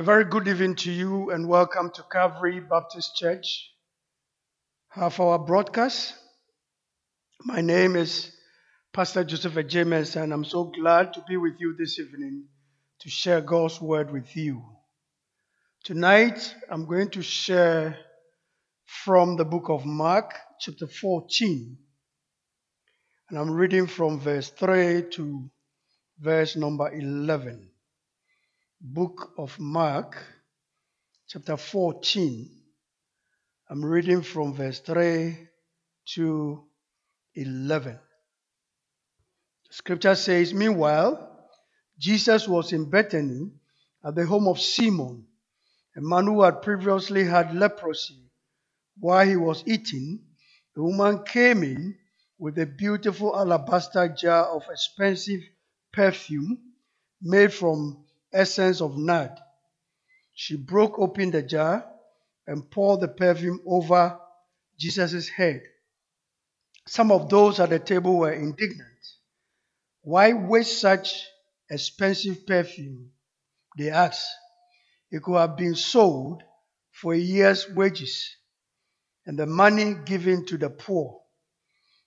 A very good evening to you and welcome to Calvary Baptist Church. Half Hour broadcast. My name is Pastor Joseph James and I'm so glad to be with you this evening to share God's word with you. Tonight I'm going to share from the book of Mark, chapter 14. And I'm reading from verse 3 to verse number 11 book of Mark, chapter 14. I'm reading from verse 3 to 11. The scripture says, Meanwhile, Jesus was in Bethany at the home of Simon, a man who had previously had leprosy. While he was eating, a woman came in with a beautiful alabaster jar of expensive perfume made from essence of nard. She broke open the jar and poured the perfume over Jesus' head. Some of those at the table were indignant. Why waste such expensive perfume? They asked. It could have been sold for a year's wages and the money given to the poor.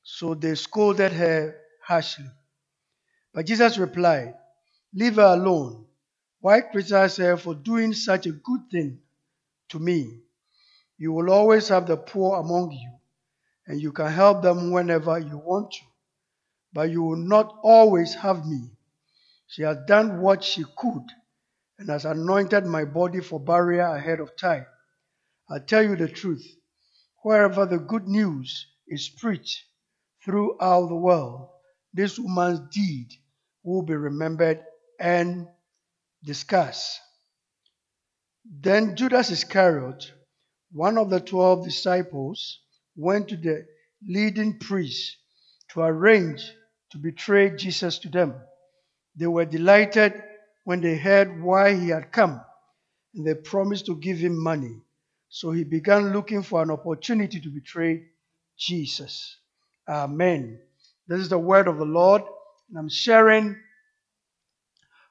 So they scolded her harshly. But Jesus replied, Leave her alone. Why criticize her for doing such a good thing to me? You will always have the poor among you, and you can help them whenever you want to, but you will not always have me. She has done what she could and has anointed my body for burial ahead of time. I tell you the truth, wherever the good news is preached throughout the world, this woman's deed will be remembered and discuss. Then Judas Iscariot, one of the twelve disciples, went to the leading priests to arrange to betray Jesus to them. They were delighted when they heard why he had come, and they promised to give him money. So he began looking for an opportunity to betray Jesus. Amen. This is the word of the Lord, and I'm sharing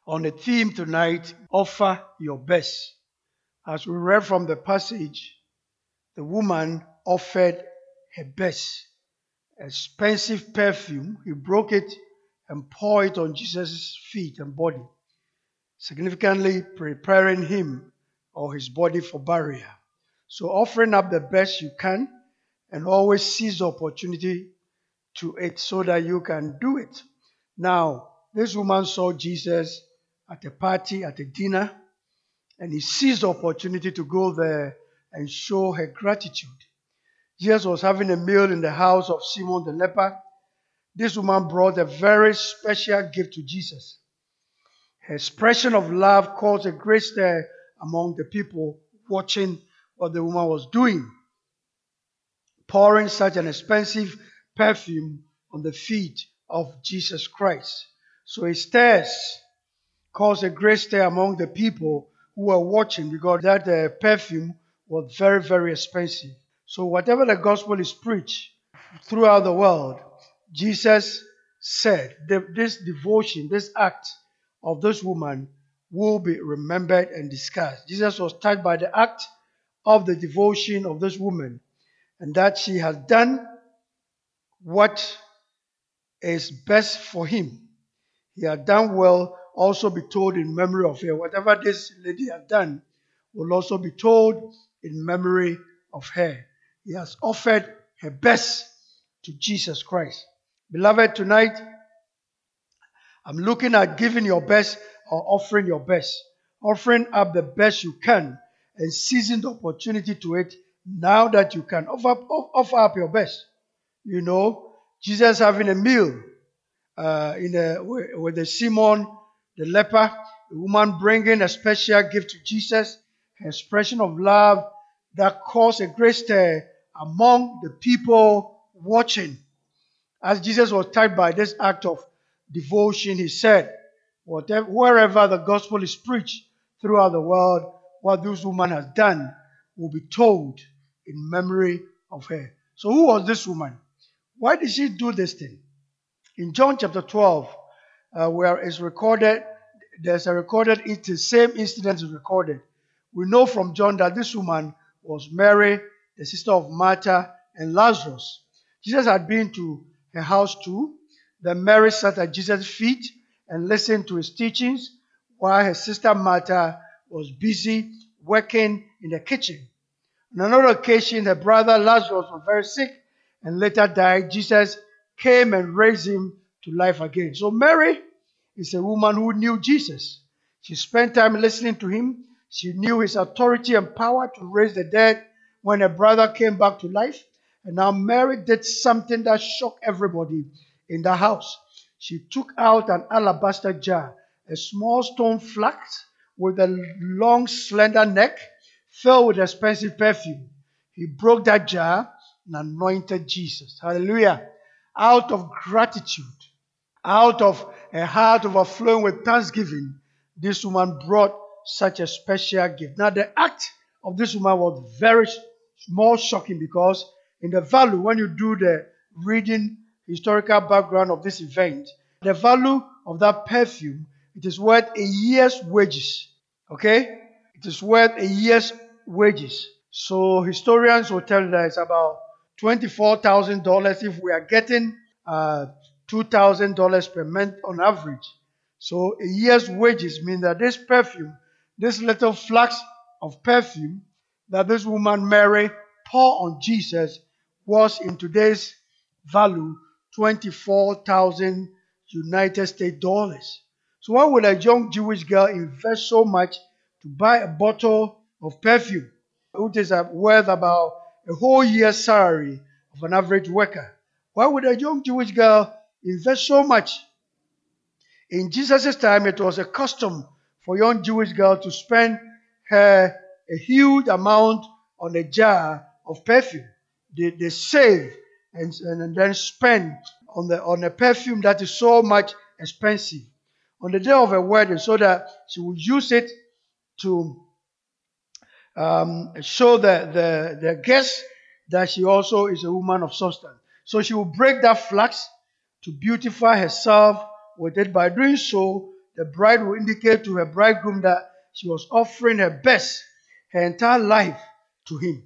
on the theme tonight offer your best. As we read from the passage, the woman offered her best. Expensive perfume, he broke it and poured it on Jesus' feet and body, significantly preparing him or his body for burial. So, offering up the best you can and always seize the opportunity to it so that you can do it. Now, this woman saw Jesus at a party, at a dinner, and he seized the opportunity to go there and show her gratitude. Jesus was having a meal in the house of Simon the leper. This woman brought a very special gift to Jesus. Her expression of love caused a great stir among the people watching what the woman was doing, pouring such an expensive perfume on the feet of Jesus Christ. So it stirs caused a great stir among the people who were watching because that uh, perfume was very, very expensive. So, whatever the gospel is preached throughout the world, Jesus said this devotion, this act of this woman will be remembered and discussed. Jesus was touched by the act of the devotion of this woman and that she has done what is best for him. He had done well also be told in memory of her. Whatever this lady has done will also be told in memory of her. He has offered her best to Jesus Christ. Beloved, tonight I'm looking at giving your best or offering your best. Offering up the best you can and seizing the opportunity to it now that you can. Offer, offer up your best. You know, Jesus having a meal uh, in a, with the Simon the leper, the woman bringing a special gift to Jesus, an expression of love that caused a great stir among the people watching. As Jesus was touched by this act of devotion, he said, Whatever, wherever the gospel is preached throughout the world, what this woman has done will be told in memory of her. So, who was this woman? Why did she do this thing? In John chapter 12, uh, where it's recorded, there's a recorded, it's the same incident is recorded. we know from John that this woman was Mary, the sister of Martha and Lazarus. Jesus had been to her house too. Then Mary sat at Jesus' feet and listened to his teachings while her sister Martha was busy working in the kitchen. On another occasion, her brother Lazarus was very sick and later died. Jesus came and raised him to life again. So Mary is a woman who knew Jesus. She spent time listening to him. She knew his authority and power to raise the dead when her brother came back to life. And now Mary did something that shocked everybody in the house. She took out an alabaster jar, a small stone flask with a long, slender neck filled with expensive perfume. He broke that jar and anointed Jesus. Hallelujah. Out of gratitude, out of a heart overflowing with thanksgiving, this woman brought such a special gift. Now, the act of this woman was very more shocking because in the value, when you do the reading historical background of this event, the value of that perfume, it is worth a year's wages. Okay? It is worth a year's wages. So historians will tell you that it's about $24,000 if we are getting uh, $2,000 per month on average. So a year's wages mean that this perfume, this little flask of perfume that this woman Mary poured on Jesus was in today's value 24,000 United States dollars. So why would a young Jewish girl invest so much to buy a bottle of perfume, which is worth about a whole year's salary of an average worker? Why would a young Jewish girl invest so much? In Jesus' time, it was a custom for young Jewish girl to spend her a huge amount on a jar of perfume. They, they save and, and then spend on the on a perfume that is so much expensive on the day of her wedding so that she would use it to um, show the, the, the guests that she also is a woman of substance. So she will break that flask to beautify herself with it. By doing so, the bride will indicate to her bridegroom that she was offering her best, her entire life to him.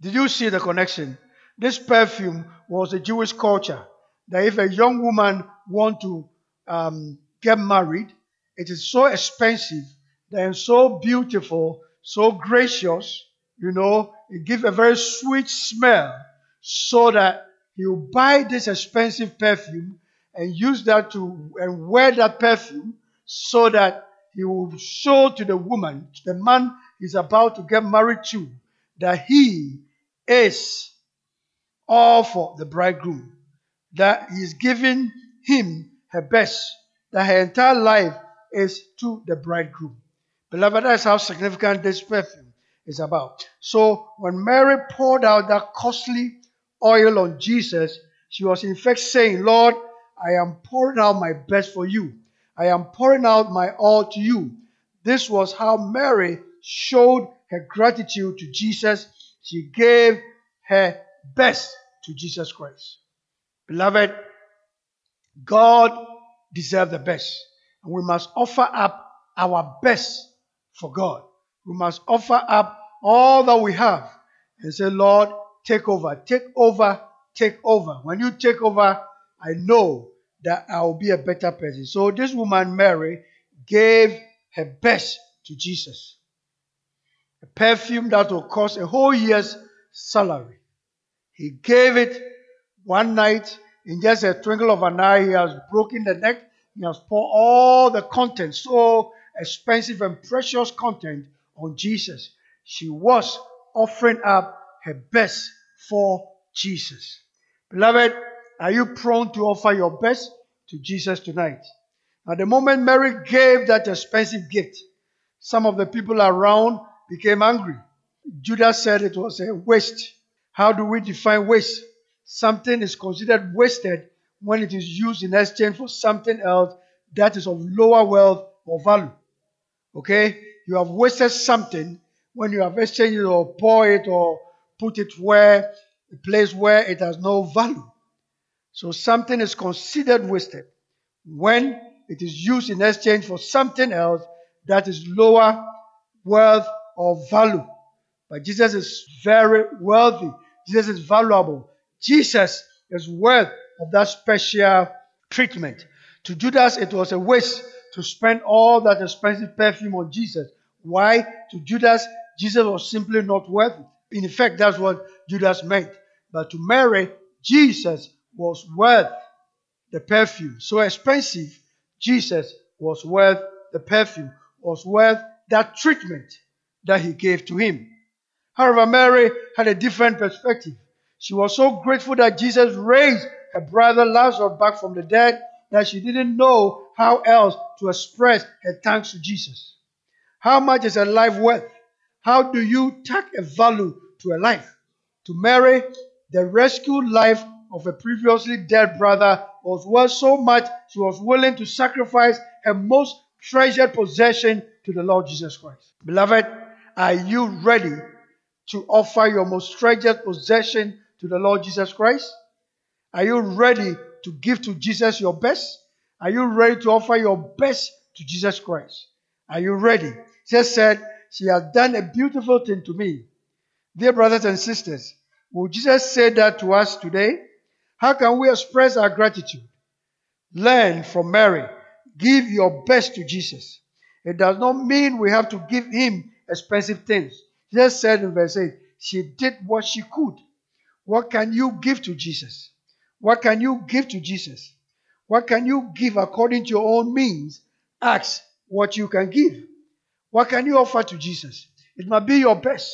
Did you see the connection? This perfume was a Jewish culture that if a young woman want to um, get married, it is so expensive, then so beautiful, so gracious, you know, it gives a very sweet smell, so that you buy this expensive perfume and use that to and wear that perfume so that he will show to the woman, to the man he's about to get married to, that he is all for the bridegroom, that he's giving him her best, that her entire life is to the bridegroom. Beloved, that's how significant this perfume is about. So when Mary poured out that costly oil on Jesus, she was in fact saying, Lord, I am pouring out my best for you. I am pouring out my all to you. This was how Mary showed her gratitude to Jesus. She gave her best to Jesus Christ. Beloved, God deserves the best. And we must offer up our best for God. We must offer up all that we have and say, Lord, take over, take over, take over. When you take over, I know that I will be a better person. So this woman, Mary, gave her best to Jesus. A perfume that will cost a whole year's salary. He gave it one night in just a twinkle of an eye. He has broken the neck. He has poured all the content, so expensive and precious content, on Jesus. She was offering up her best for Jesus. Beloved, are you prone to offer your best to Jesus tonight? At the moment Mary gave that expensive gift, some of the people around became angry. Judas said it was a waste. How do we define waste? Something is considered wasted when it is used in exchange for something else that is of lower wealth or value. Okay? You have wasted something when you have exchanged it or pour it or put it where a place where it has no value. So something is considered wasted when it is used in exchange for something else that is lower worth or value. But Jesus is very wealthy. Jesus is valuable. Jesus is worth of that special treatment. To Judas, it was a waste to spend all that expensive perfume on Jesus. Why? To Judas, Jesus was simply not worth it. In effect, that's what Judas meant. But to Mary, Jesus was worth the perfume. So expensive, Jesus was worth the perfume, was worth that treatment that he gave to him. However, Mary had a different perspective. She was so grateful that Jesus raised her brother Lazarus back from the dead that she didn't know how else to express her thanks to Jesus. How much is a life worth? How do you tack a value to a life? To Mary the rescued life of a previously dead brother was worth so much she was willing to sacrifice her most treasured possession to the Lord Jesus Christ. Beloved, are you ready to offer your most treasured possession to the Lord Jesus Christ? Are you ready to give to Jesus your best? Are you ready to offer your best to Jesus Christ? Are you ready? Jesus said, She has done a beautiful thing to me. Dear brothers and sisters, will Jesus say that to us today? How can we express our gratitude? Learn from Mary. Give your best to Jesus. It does not mean we have to give him expensive things. Jesus said in verse 8, she did what she could. What can you give to Jesus? What can you give to Jesus? What can you give according to your own means? Ask what you can give. What can you offer to Jesus? It might be your best.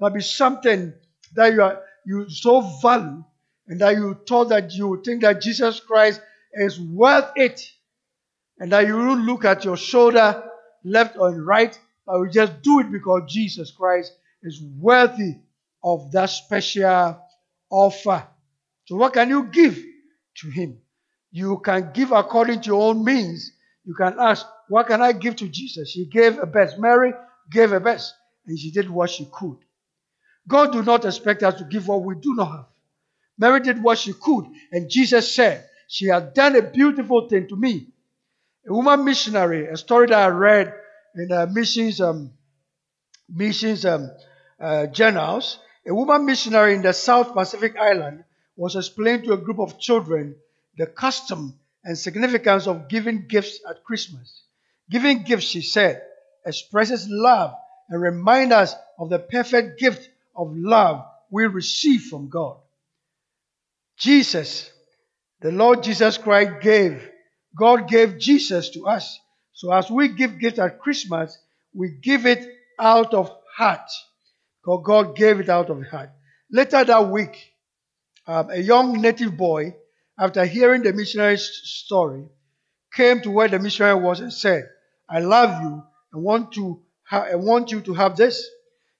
Might be something that you are you so value and that you thought that you think that Jesus Christ is worth it. And that you don't look at your shoulder, left or right, but you just do it because Jesus Christ is worthy of that special offer. So, what can you give to Him? You can give according to your own means. You can ask, What can I give to Jesus? She gave a best. Mary gave a best, and she did what she could. God do not expect us to give what we do not have. Mary did what she could, and Jesus said, She has done a beautiful thing to me. A woman missionary, a story that I read in the missions um, missions um, uh, journals, a woman missionary in the South Pacific Island was explaining to a group of children the custom and significance of giving gifts at Christmas. Giving gifts, she said, expresses love and reminds us of the perfect gift of love we receive from God. Jesus, the Lord Jesus Christ gave, God gave Jesus to us. So as we give gifts at Christmas, we give it out of heart. Because God gave it out of heart. Later that week, um, a young native boy, after hearing the missionary's story, came to where the missionary was and said, I love you and want to ha- I want you to have this.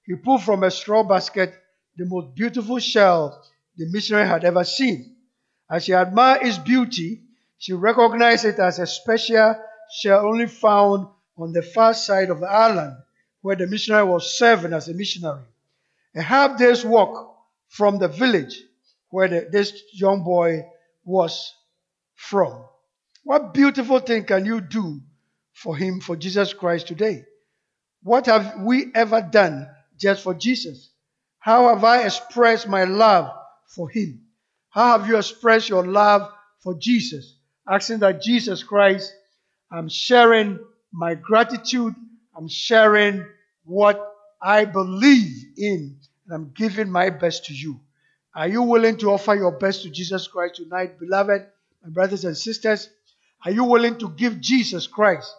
He pulled from a straw basket the most beautiful shell the missionary had ever seen. As she admired its beauty, she recognized it as a special shell only found on the far side of the island where the missionary was serving as a missionary. A half day's walk from the village where the, this young boy was from. What beautiful thing can you do for him, for Jesus Christ today? What have we ever done just for Jesus? How have I expressed my love for him? How have you expressed your love for Jesus? Asking that Jesus Christ, I'm sharing my gratitude, I'm sharing what I believe in, and I'm giving my best to you. Are you willing to offer your best to Jesus Christ tonight, beloved, my brothers and sisters? Are you willing to give Jesus Christ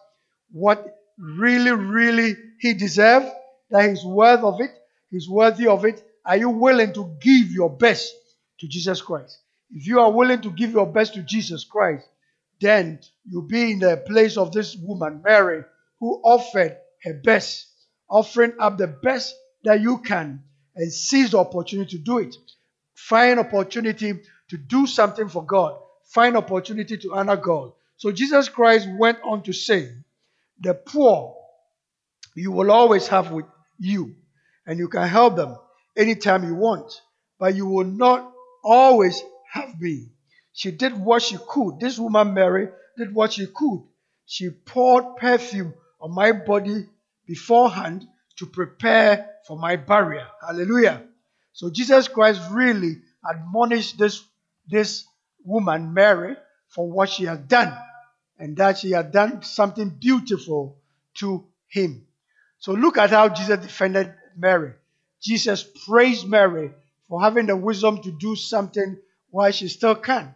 what really, really he deserves? That he's worth of it, he's worthy of it. Are you willing to give your best to Jesus Christ? If you are willing to give your best to Jesus Christ, then you'll be in the place of this woman, Mary, who offered her best, offering up the best that you can and seize the opportunity to do it. Find opportunity to do something for God. Find opportunity to honor God. So Jesus Christ went on to say, The poor you will always have with you, and you can help them anytime you want, but you will not always have me. She did what she could. This woman, Mary, did what she could. She poured perfume on my body beforehand to prepare for my burial. Hallelujah. So Jesus Christ really admonished this, this woman, Mary, for what she had done, and that she had done something beautiful to him. So look at how Jesus defended Mary. Jesus praised Mary for having the wisdom to do something while she still can.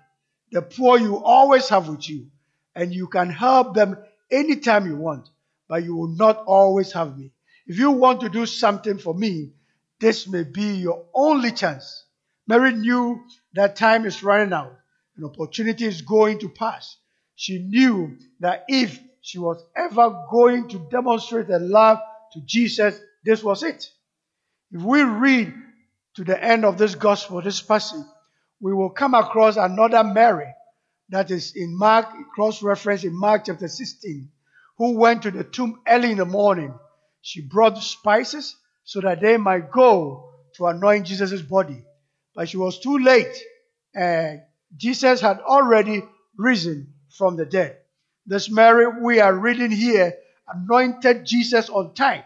The poor you always have with you, and you can help them anytime you want, but you will not always have me. If you want to do something for me, this may be your only chance. Mary knew that time is running out, an opportunity is going to pass. She knew that if she was ever going to demonstrate a love to Jesus, this was it. If we read to the end of this gospel, this passage, we will come across another Mary that is in Mark, cross reference in Mark chapter 16, who went to the tomb early in the morning. She brought spices so that they might go to anoint Jesus' body. But she was too late, and Jesus had already risen from the dead. This Mary we are reading here anointed Jesus on time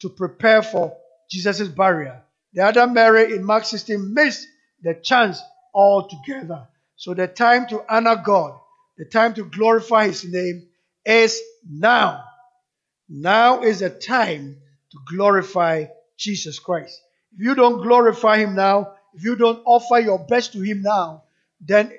to prepare for Jesus' burial. The other Mary in Mark 16 missed the chance altogether. So the time to honor God, the time to glorify His name is now. Now is the time to glorify Jesus Christ. If you don't glorify Him now, if you don't offer your best to Him now, then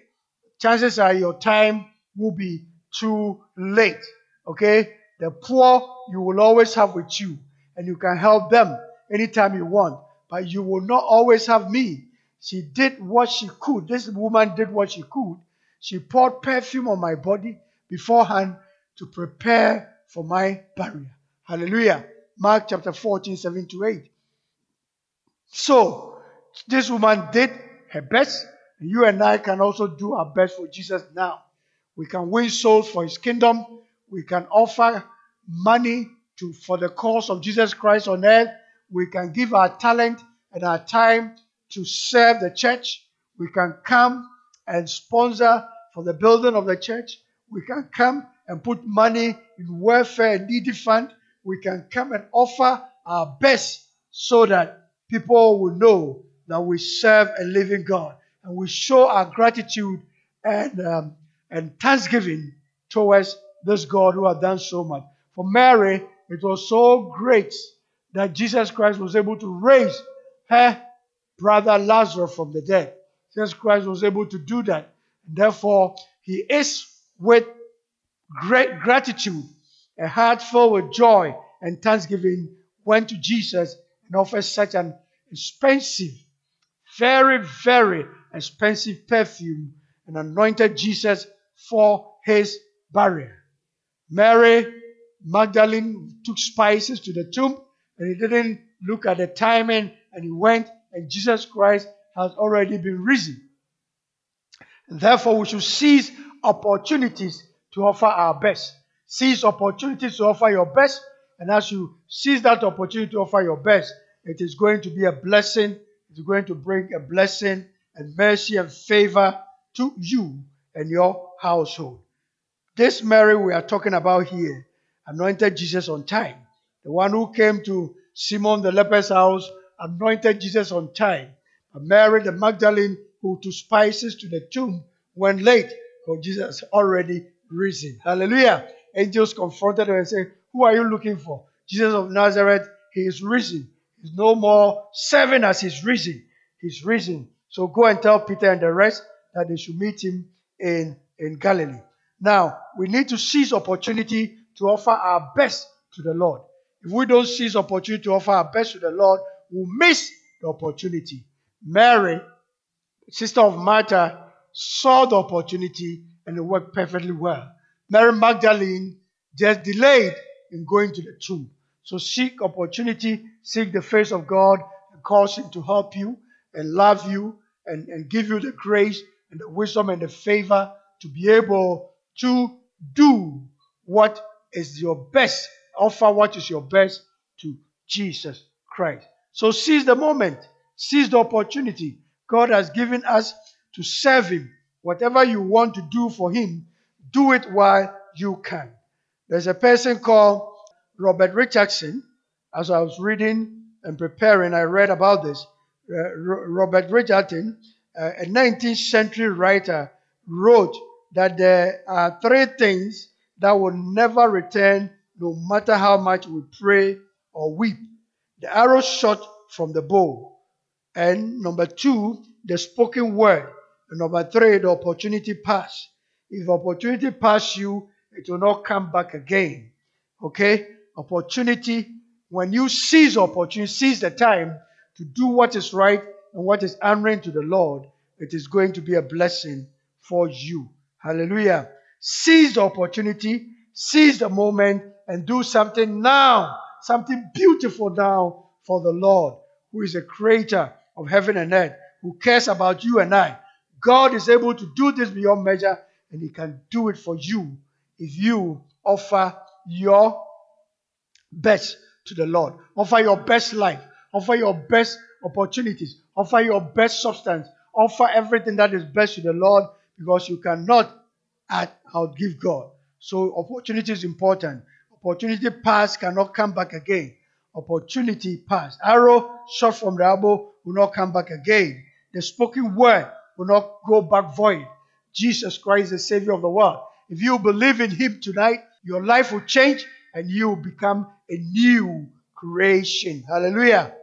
chances are your time will be too late. Okay? The poor you will always have with you, and you can help them anytime you want, but you will not always have me. She did what she could. This woman did what she could. She poured perfume on my body beforehand to prepare for my burial. Hallelujah. Mark chapter 14, 7 to 8. So, this woman did her best. You and I can also do our best for Jesus now. We can win souls for his kingdom. We can offer money to, for the cause of Jesus Christ on earth. We can give our talent and our time to serve the church. We can come and sponsor for the building of the church. We can come and put money in welfare and needy fund. We can come and offer our best so that people will know that we serve a living God and we show our gratitude and um, and thanksgiving towards this God who has done so much. For Mary, it was so great that Jesus Christ was able to raise her brother Lazarus from the dead. Jesus Christ was able to do that. Therefore, he is with great gratitude, a heart filled with joy and thanksgiving, went to Jesus and offered such an expensive, very, very expensive perfume and anointed Jesus for his burial. Mary Magdalene took spices to the tomb and he didn't look at the timing and he went and Jesus Christ has already been risen. And therefore, we should seize opportunities to offer our best. Seize opportunities to offer your best. And as you seize that opportunity to offer your best, it is going to be a blessing. It's going to bring a blessing and mercy and favor to you and your household. This Mary we are talking about here anointed Jesus on time. The one who came to Simon the leper's house anointed Jesus on time. But Mary the Magdalene, who took spices to the tomb, went late because Jesus already risen. Hallelujah. Angels confronted her and said, Who are you looking for? Jesus of Nazareth, he is risen. He's no more serving as he's risen. He's risen. So go and tell Peter and the rest that they should meet him in, in Galilee. Now, we need to seize opportunity to offer our best to the Lord. If we don't seize opportunity to offer our best to the Lord, we'll miss the opportunity. Mary, sister of Martha, saw the opportunity and it worked perfectly well. Mary Magdalene just delayed in going to the tomb. So seek opportunity, seek the face of God, and cause Him to help you and love you and, and give you the grace and the wisdom and the favor to be able to do what is your best, offer what is your best to Jesus Christ. So seize the moment, seize the opportunity God has given us to serve Him. Whatever you want to do for Him, do it while you can. There's a person called Robert Richardson as I was reading and preparing, I read about this. Uh, Robert Richardson, uh, a 19th century writer, wrote that there are three things that will never return no matter how much we pray or weep. The arrow shot from the bow. And number two, the spoken word. And number three, the opportunity pass. If opportunity pass you, it will not come back again. Okay? Opportunity, when you seize opportunity, seize the time to do what is right and what is honoring to the Lord, it is going to be a blessing for you. Hallelujah. Seize the opportunity, seize the moment, and do something now, something beautiful now for the Lord, who is a creator of heaven and earth, who cares about you and I. God is able to do this beyond measure, and He can do it for you if you offer your best to the Lord. Offer your best life. Offer your best opportunities. Offer your best substance. Offer everything that is best to the Lord because you cannot outgive God. So opportunity is important. Opportunity past cannot come back again. Opportunity past. Arrow shot from the elbow will not come back again. The spoken word will not go back void. Jesus Christ, the Savior of the world. If you believe in Him tonight, your life will change and you will become a new creation. Hallelujah.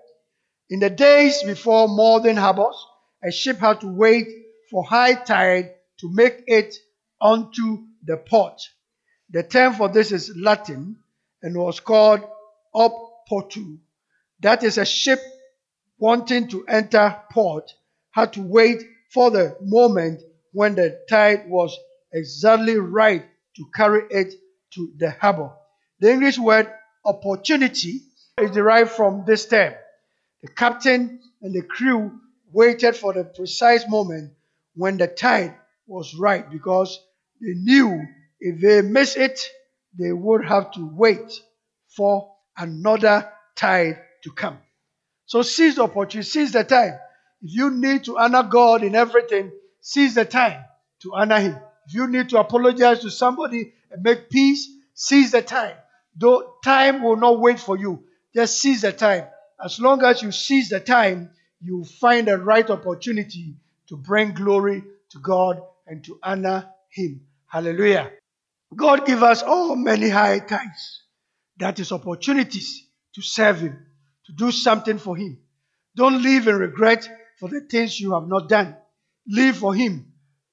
In the days before modern harbors, a ship had to wait for high tide to make it onto the port. The term for this is Latin and was called ob portu. That is a ship wanting to enter port had to wait for the moment when the tide was exactly right to carry it to the harbor. The English word opportunity is derived from this term. The captain and the crew waited for the precise moment when the tide was right because they knew if they miss it, they would have to wait for another tide to come. So seize the opportunity, seize the time. If you need to honor God in everything, seize the time to honor Him. If you need to apologize to somebody and make peace, seize the time. Though time will not wait for you, just seize the time. As long as you seize the time, you find the right opportunity to bring glory to God and to honor Him. Hallelujah. God give us all many high times. That is opportunities to serve Him, to do something for Him. Don't live in regret for the things you have not done. Live for Him.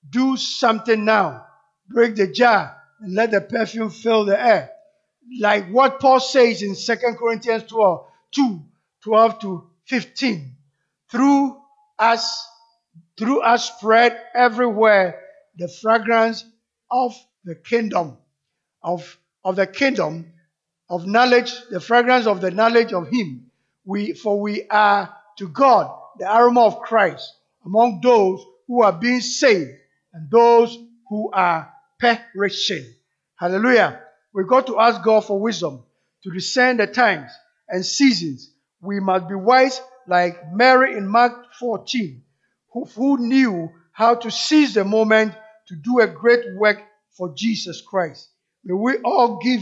Do something now. Break the jar and let the perfume fill the air. Like what Paul says in 2 Corinthians 12, 2, 12 to 15. Through us, through us spread everywhere the fragrance of the kingdom, of, of the kingdom of knowledge, the fragrance of the knowledge of Him. We, for we are to God the aroma of Christ among those who are being saved and those who are perishing. Hallelujah. We've got to ask God for wisdom to discern the times and seasons. We must be wise like Mary in Mark 14, who, who knew how to seize the moment to do a great work for Jesus Christ. May we all give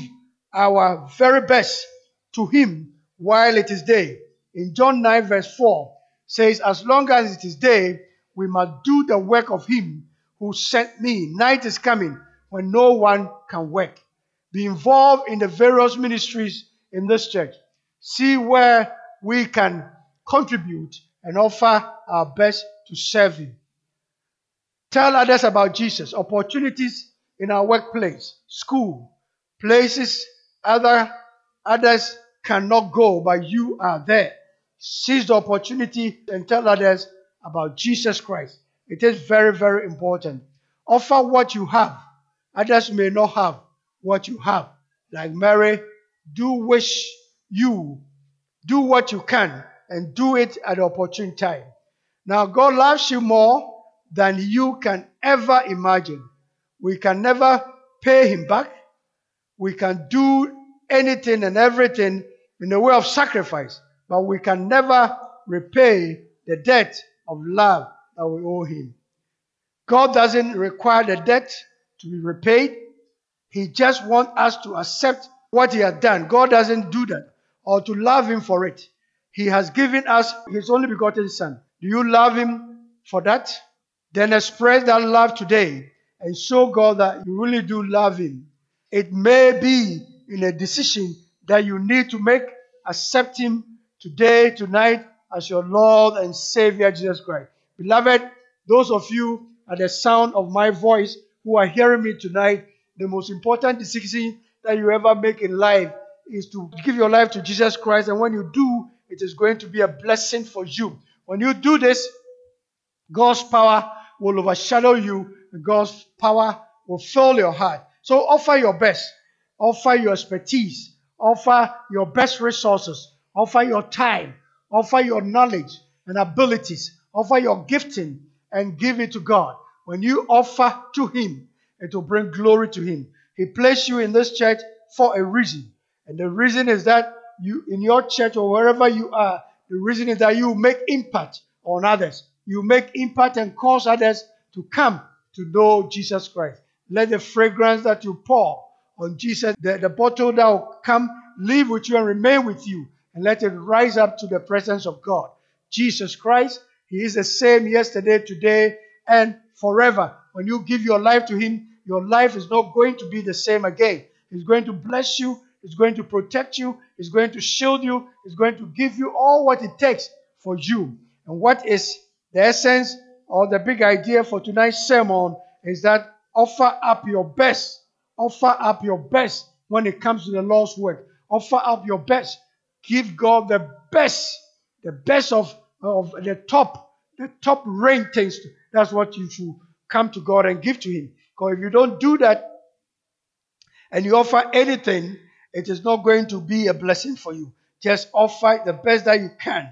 our very best to Him while it is day. In John 9, verse 4, says, As long as it is day, we must do the work of Him who sent me. Night is coming when no one can work. Be involved in the various ministries in this church. See where we can contribute and offer our best to serve Him. Tell others about Jesus, opportunities in our workplace, school, places other others cannot go, but you are there. Seize the opportunity and tell others about Jesus Christ. It is very, very important. Offer what you have. Others may not have what you have. Like Mary, do wish you, do what you can, and do it at the opportune time. Now, God loves you more than you can ever imagine. We can never pay him back. We can do anything and everything in the way of sacrifice, but we can never repay the debt of love that we owe him. God doesn't require the debt to be repaid. He just wants us to accept what he has done. God doesn't do that. or to love Him for it. He has given us His only begotten Son. Do you love Him for that? Then express that love today and show God that you really do love Him. It may be in a decision that you need to make. Accept Him today, tonight, as your Lord and Savior, Jesus Christ. Beloved, those of you at the sound of my voice who are hearing me tonight, the most important decision that you ever make in life is to give your life to Jesus Christ. And when you do, it is going to be a blessing for you. When you do this, God's power will overshadow you, God's power will fill your heart. So offer your best, offer your expertise, offer your best resources, offer your time, offer your knowledge and abilities, offer your gifting, and give it to God. When you offer to Him, it will bring glory to Him. He placed you in this church for a reason. And the reason is that you, in your church or wherever you are, the reason is that you make impact on others. You make impact and cause others to come to know Jesus Christ. Let the fragrance that you pour on Jesus, the, the bottle that will come, live with you and remain with you, and let it rise up to the presence of God. Jesus Christ, He is the same yesterday, today, and forever. When you give your life to Him, your life is not going to be the same again. He's going to bless you, He's going to protect you, He's going to shield you, He's going to give you all what it takes for you. And what is the essence or the big idea for tonight's sermon is that offer up your best. Offer up your best when it comes to the Lord's work. Offer up your best. Give God the best, the best of, of the top, the top rank things. That's what you should come to God and give to Him. Because if you don't do that and you offer anything, it is not going to be a blessing for you. Just offer the best that you can.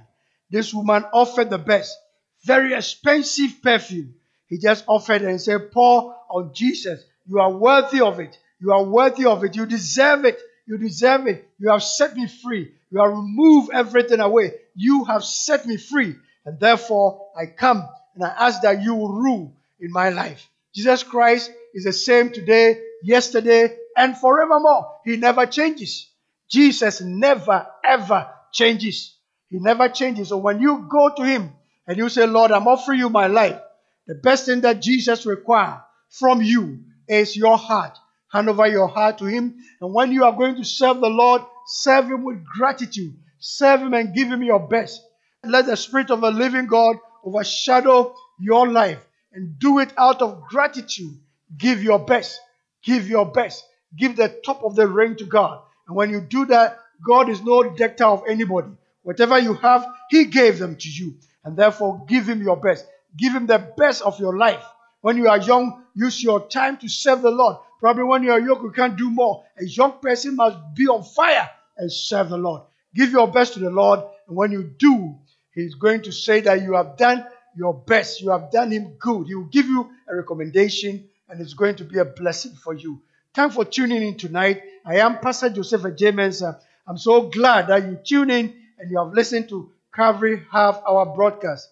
This woman offered the best. Very expensive perfume. He just offered and said, Pour on Jesus. You are worthy of it. You are worthy of it. You deserve it. You deserve it. You have set me free. You have removed everything away. You have set me free. And therefore, I come and I ask that you rule in my life. Jesus Christ is the same today, yesterday, and forevermore. He never changes. Jesus never, ever changes. He never changes. So when you go to Him and you say, Lord, I'm offering you my life, the best thing that Jesus requires from you is your heart. Hand over your heart to Him. And when you are going to serve the Lord, serve Him with gratitude. Serve Him and give Him your best. Let the Spirit of the living God overshadow your life and do it out of gratitude. Give your best. Give your best. Give the top of the ring to God. And when you do that, God is no debtor of anybody. Whatever you have, He gave them to you. And therefore, give Him your best. Give Him the best of your life. When you are young, use your time to serve the Lord. Probably when you are young, you can't do more. A young person must be on fire and serve the Lord. Give your best to the Lord. And when you do, He's going to say that you have done your best. You have done Him good. He will give you a recommendation and it's going to be a blessing for you. Thanks for tuning in tonight. I am Pastor Joseph James. I'm so glad that you tune in and you have listened to Calvary Half Hour broadcast.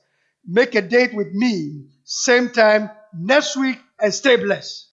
Make a date with me, same time next week, and stay blessed.